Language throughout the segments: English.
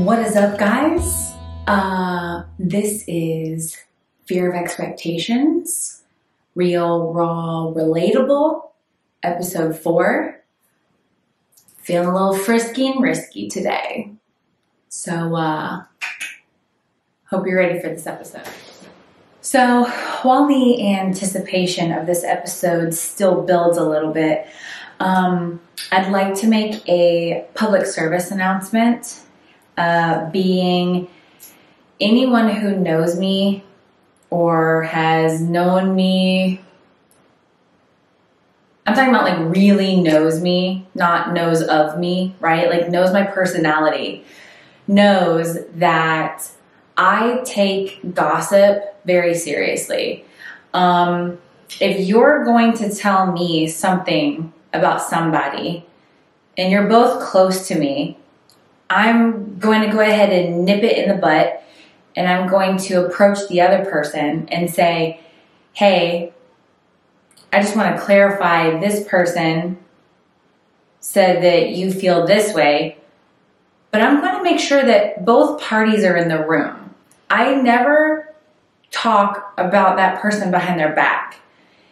What is up, guys? Uh, this is Fear of Expectations, Real, Raw, Relatable, episode four. Feeling a little frisky and risky today. So, uh, hope you're ready for this episode. So, while the anticipation of this episode still builds a little bit, um, I'd like to make a public service announcement. Uh, being anyone who knows me or has known me, I'm talking about like really knows me, not knows of me, right? Like knows my personality, knows that I take gossip very seriously. Um, if you're going to tell me something about somebody and you're both close to me, I'm going to go ahead and nip it in the butt and I'm going to approach the other person and say, hey, I just want to clarify this person said that you feel this way, but I'm going to make sure that both parties are in the room. I never talk about that person behind their back.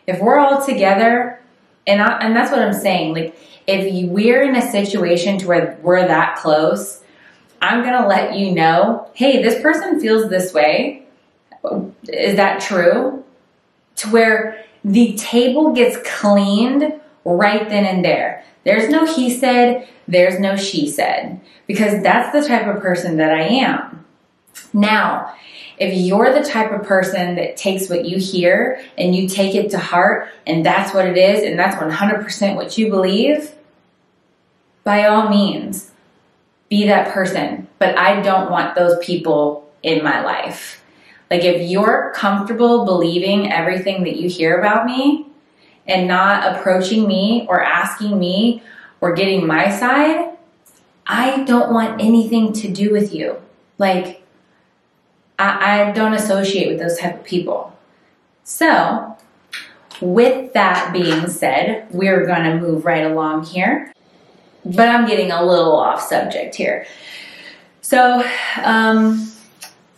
If we're all together, and I, and that's what I'm saying, like if we're in a situation to where we're that close, I'm gonna let you know, hey, this person feels this way. Is that true? To where the table gets cleaned right then and there. There's no he said, there's no she said, because that's the type of person that I am. Now, if you're the type of person that takes what you hear and you take it to heart and that's what it is and that's 100% what you believe, by all means, be that person. But I don't want those people in my life. Like if you're comfortable believing everything that you hear about me and not approaching me or asking me or getting my side, I don't want anything to do with you. Like, I, I don't associate with those type of people. So, with that being said, we're going to move right along here. But I'm getting a little off subject here. So, um,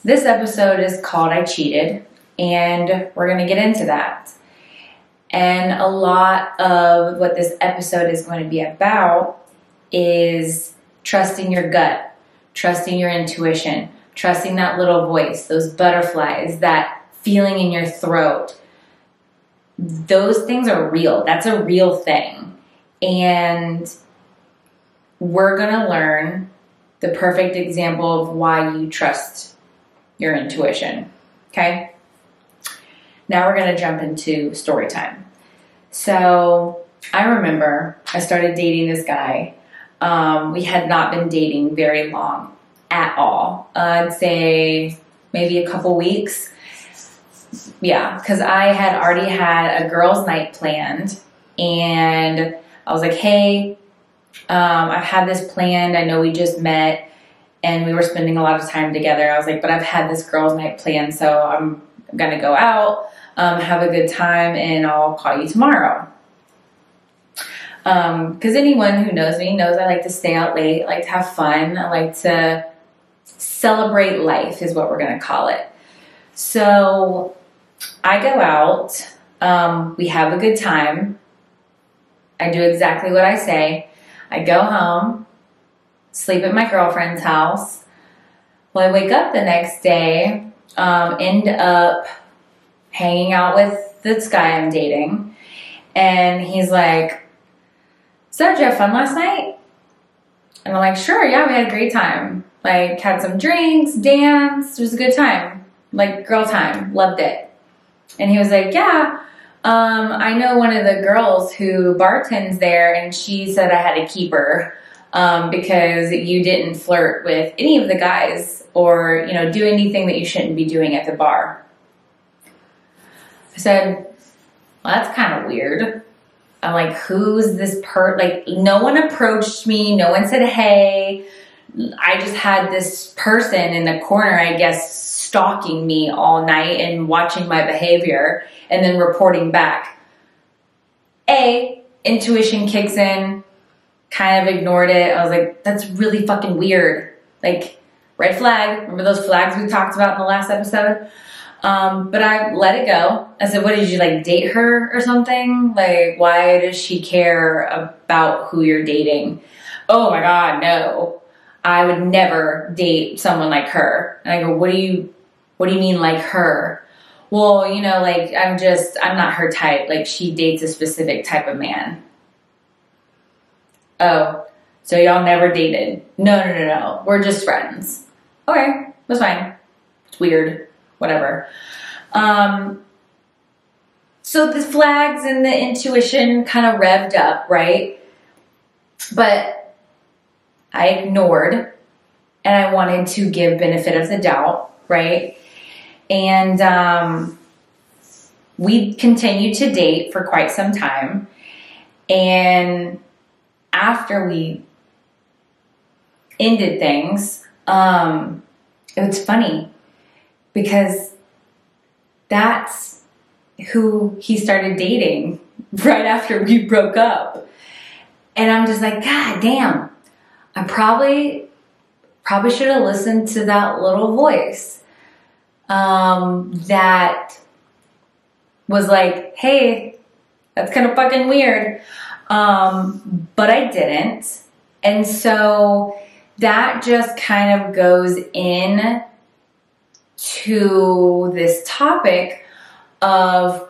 this episode is called I Cheated, and we're going to get into that. And a lot of what this episode is going to be about is trusting your gut, trusting your intuition, trusting that little voice, those butterflies, that feeling in your throat. Those things are real. That's a real thing. And we're going to learn the perfect example of why you trust your intuition. Okay? Now we're going to jump into story time. So I remember I started dating this guy. Um, we had not been dating very long at all. I'd say maybe a couple weeks. Yeah, because I had already had a girls' night planned, and I was like, hey, um, I've had this planned. I know we just met and we were spending a lot of time together. I was like, but I've had this girls' night planned, so I'm gonna go out, um, have a good time, and I'll call you tomorrow. Because um, anyone who knows me knows I like to stay out late, I like to have fun, I like to celebrate life, is what we're gonna call it. So I go out, um, we have a good time. I do exactly what I say. I go home, sleep at my girlfriend's house. Well, I wake up the next day, um, end up hanging out with this guy I'm dating, and he's like, So, did you have fun last night? And I'm like, Sure, yeah, we had a great time. Like, had some drinks, danced, it was a good time. Like, girl time, loved it. And he was like, Yeah, um, I know one of the girls who bartends there, and she said I had to keep her um, because you didn't flirt with any of the guys or you know do anything that you shouldn't be doing at the bar. I said, well, that's kind of weird. I'm like, who's this per? Like, no one approached me. No one said hey. I just had this person in the corner, I guess, stalking me all night and watching my behavior and then reporting back. A, intuition kicks in, kind of ignored it. I was like, that's really fucking weird. Like, red flag. Remember those flags we talked about in the last episode? Um, but I let it go. I said, what did you like date her or something? Like, why does she care about who you're dating? Oh my God, no. I would never date someone like her. And I go, what do you, what do you mean like her? Well, you know, like I'm just, I'm not her type. Like she dates a specific type of man. Oh, so y'all never dated? No, no, no, no. We're just friends. Okay, that's fine. It's weird whatever. Um, so the flags and the intuition kind of revved up, right? But I ignored and I wanted to give benefit of the doubt, right? And um, we continued to date for quite some time. And after we ended things, um, it was funny because that's who he started dating right after we broke up. And I'm just like, God damn, I probably probably should have listened to that little voice um, that was like, hey, that's kind of fucking weird. Um, but I didn't. And so that just kind of goes in to this topic of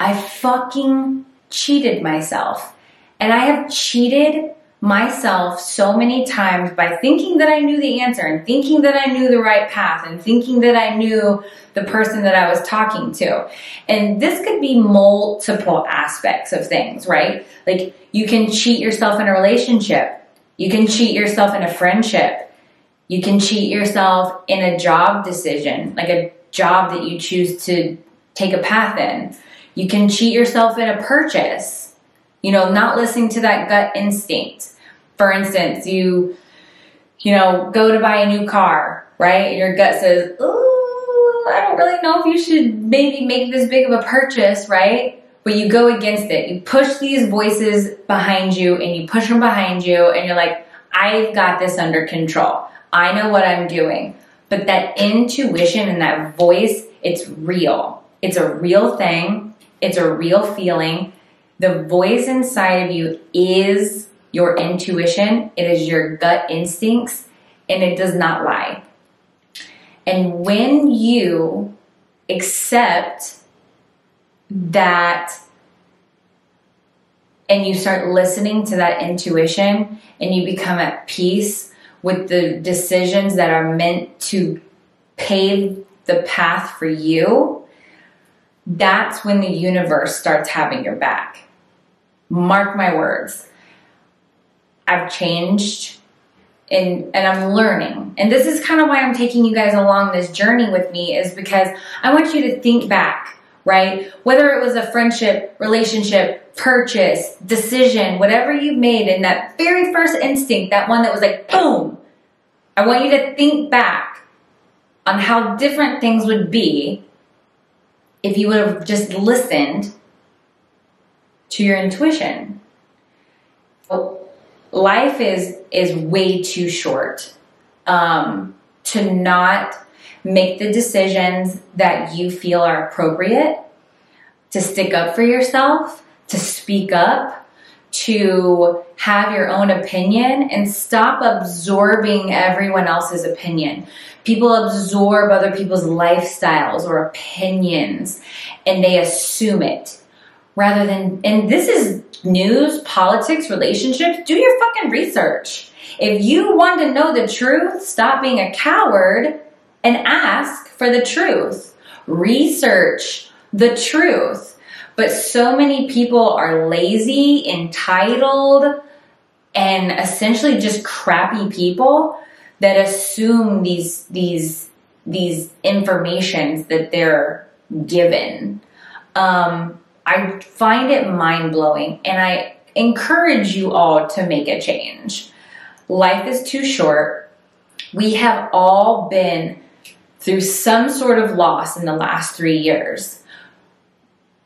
I fucking cheated myself. And I have cheated myself so many times by thinking that I knew the answer and thinking that I knew the right path and thinking that I knew the person that I was talking to. And this could be multiple aspects of things, right? Like you can cheat yourself in a relationship. You can cheat yourself in a friendship. You can cheat yourself in a job decision, like a job that you choose to take a path in. You can cheat yourself in a purchase, you know, not listening to that gut instinct. For instance, you, you know, go to buy a new car, right? Your gut says, Ooh, I don't really know if you should maybe make this big of a purchase, right? But you go against it. You push these voices behind you and you push them behind you and you're like, I've got this under control. I know what I'm doing. But that intuition and that voice, it's real. It's a real thing. It's a real feeling. The voice inside of you is your intuition. It is your gut instincts and it does not lie. And when you accept that and you start listening to that intuition and you become at peace with the decisions that are meant to pave the path for you, that's when the universe starts having your back. Mark my words. I've changed and and I'm learning. And this is kind of why I'm taking you guys along this journey with me is because I want you to think back, right? Whether it was a friendship, relationship, purchase, decision, whatever you made in that very first instinct, that one that was like boom, I want you to think back on how different things would be if you would have just listened to your intuition. Life is is way too short um, to not make the decisions that you feel are appropriate, to stick up for yourself, to speak up, to have your own opinion and stop absorbing everyone else's opinion. People absorb other people's lifestyles or opinions and they assume it rather than, and this is news, politics, relationships. Do your fucking research. If you want to know the truth, stop being a coward and ask for the truth. Research the truth but so many people are lazy, entitled, and essentially just crappy people that assume these these these informations that they're given. Um, I find it mind blowing, and I encourage you all to make a change. Life is too short. We have all been through some sort of loss in the last three years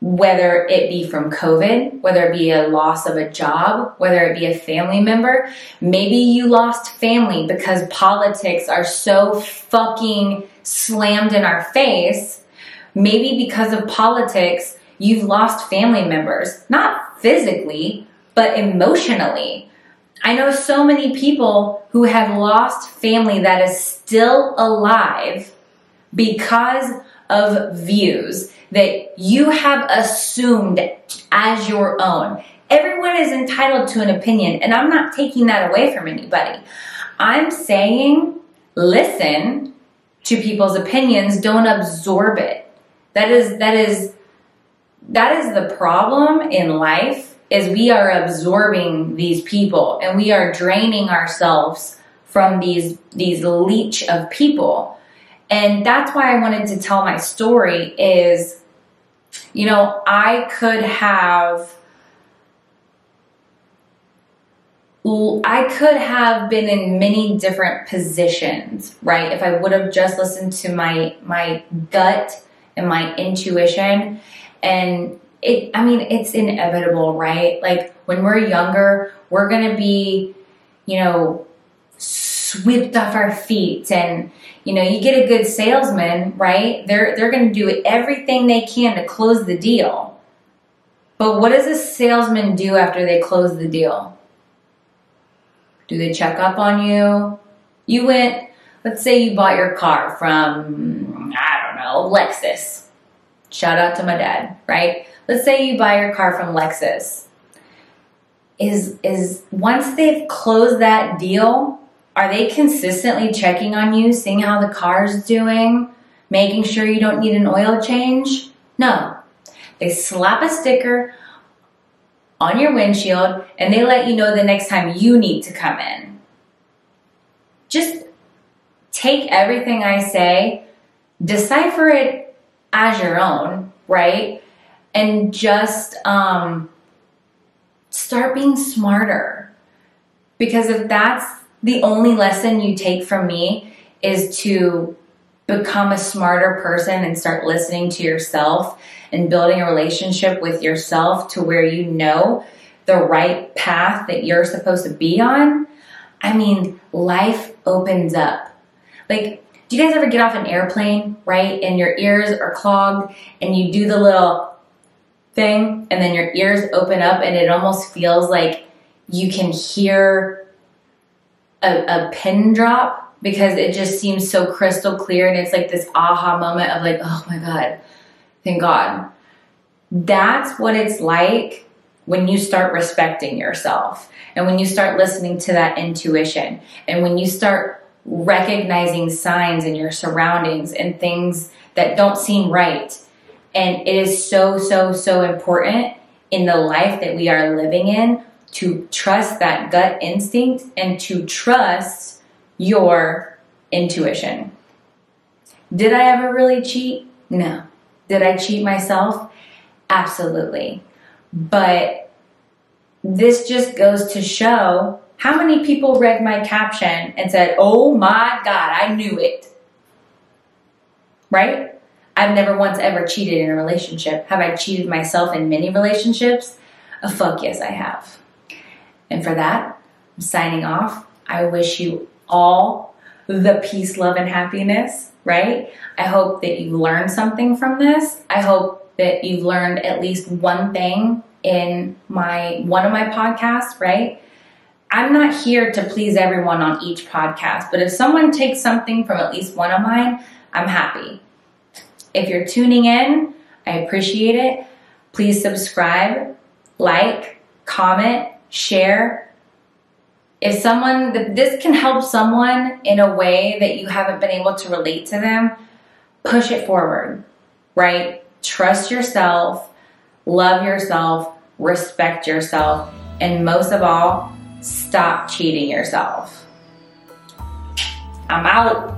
whether it be from COVID, whether it be a loss of a job, whether it be a family member. Maybe you lost family because politics are so fucking slammed in our face. Maybe because of politics, you've lost family members, not physically, but emotionally. I know so many people who have lost family that is still alive because of views that you have assumed as your own. Everyone is entitled to an opinion, and I'm not taking that away from anybody. I'm saying listen to people's opinions, don't absorb it. That is that is that is the problem in life is we are absorbing these people and we are draining ourselves from these these leech of people. And that's why I wanted to tell my story is you know, I could have I could have been in many different positions, right? If I would have just listened to my my gut and my intuition and it I mean it's inevitable, right? Like when we're younger, we're going to be, you know, swept off our feet. And you know you get a good salesman right? They're they're going to do everything they can to close the deal. But what does a salesman do after they close the deal? Do they check up on you? You went let's say you bought your car from i don't know lexus shout out to my dad right let's say you buy your car from lexus is is once they've closed that deal are they consistently checking on you, seeing how the car's doing, making sure you don't need an oil change? No. They slap a sticker on your windshield and they let you know the next time you need to come in. Just take everything I say, decipher it as your own, right? And just um, start being smarter. Because if that's the only lesson you take from me is to become a smarter person and start listening to yourself and building a relationship with yourself to where you know the right path that you're supposed to be on, I mean, life opens up. Like, do you guys ever get off an airplane, right? And your ears are clogged and you do the little thing and then your ears open up and it almost feels like you can hear a, a pin drop because it just seems so crystal clear and it's like this aha moment of like, oh my God, thank God. That's what it's like when you start respecting yourself and when you start listening to that intuition and when you start recognizing signs in your surroundings and things that don't seem right. And it is so, so, so important in the life that we are living in to trust that gut instinct and to trust your intuition. Did I ever really cheat? No. Did I cheat myself? Absolutely. But this just goes to show how many people read my caption and said, Oh my God, I knew it. Right? I've never once ever cheated in a relationship. Have I cheated myself in many relationships? A fuck yes, I have. And for that, I'm signing off. I wish you all the peace, love, and happiness, right? I hope that you learned something from this. I hope that you've learned at least one thing in my one of my podcasts, right? I'm not here to please everyone on each podcast, but if someone takes something from at least one of mine, I'm happy. If you're tuning in, I appreciate it. Please subscribe, like, comment, share. If someone, this can help someone in a way that you haven't been able to relate to them, push it forward, right? Trust yourself, love yourself, respect yourself, and most of all, stop cheating yourself. I'm out.